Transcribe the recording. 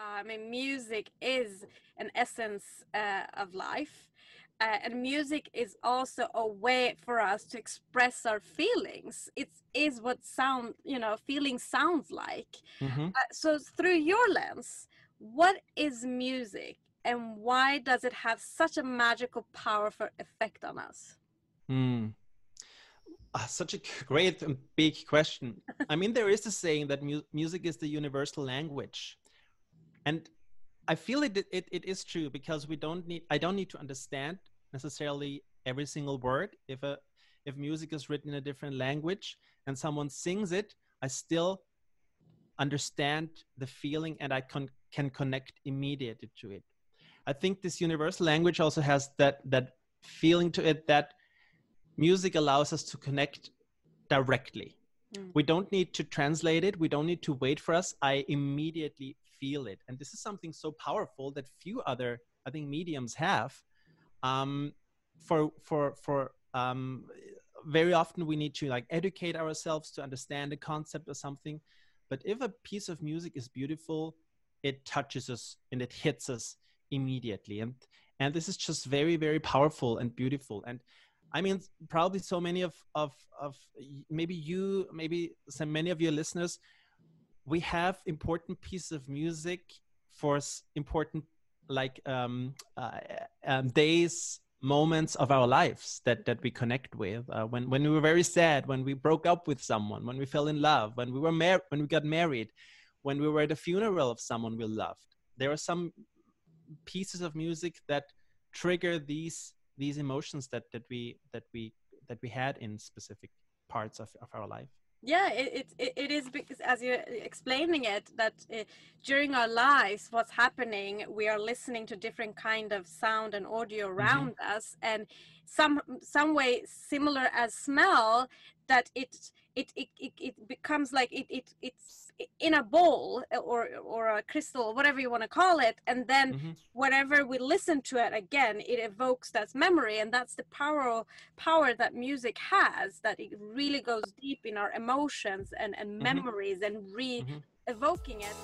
I mean, music is an essence uh, of life. Uh, and music is also a way for us to express our feelings it is what sound you know feeling sounds like mm-hmm. uh, so through your lens what is music and why does it have such a magical powerful effect on us mm. Uh, such a great and big question. I mean, there is a saying that mu- music is the universal language, and I feel it, it it is true because we don't need. I don't need to understand necessarily every single word. If a if music is written in a different language and someone sings it, I still understand the feeling and I can can connect immediately to it. I think this universal language also has that that feeling to it that music allows us to connect directly. Mm. We don't need to translate it. We don't need to wait for us. I immediately feel it. And this is something so powerful that few other, I think, mediums have. Um, for for for um, very often we need to like educate ourselves to understand a concept or something. But if a piece of music is beautiful, it touches us and it hits us immediately. And and this is just very very powerful and beautiful. And I mean, probably so many of of of maybe you, maybe so many of your listeners, we have important pieces of music for important like um, uh, um, days, moments of our lives that that we connect with. Uh, when when we were very sad, when we broke up with someone, when we fell in love, when we were married, when we got married, when we were at a funeral of someone we loved. There are some pieces of music that trigger these these emotions that that we that we that we had in specific parts of, of our life yeah it, it, it is because as you're explaining it that uh, during our lives what's happening we are listening to different kind of sound and audio mm-hmm. around mm-hmm. us and some some way similar as smell that it it it, it, it becomes like it, it it's in a bowl or or a crystal whatever you want to call it and then mm-hmm. whenever we listen to it again it evokes that memory and that's the power power that music has that it really goes deep in our emotions and and mm-hmm. memories and re mm-hmm. evoking it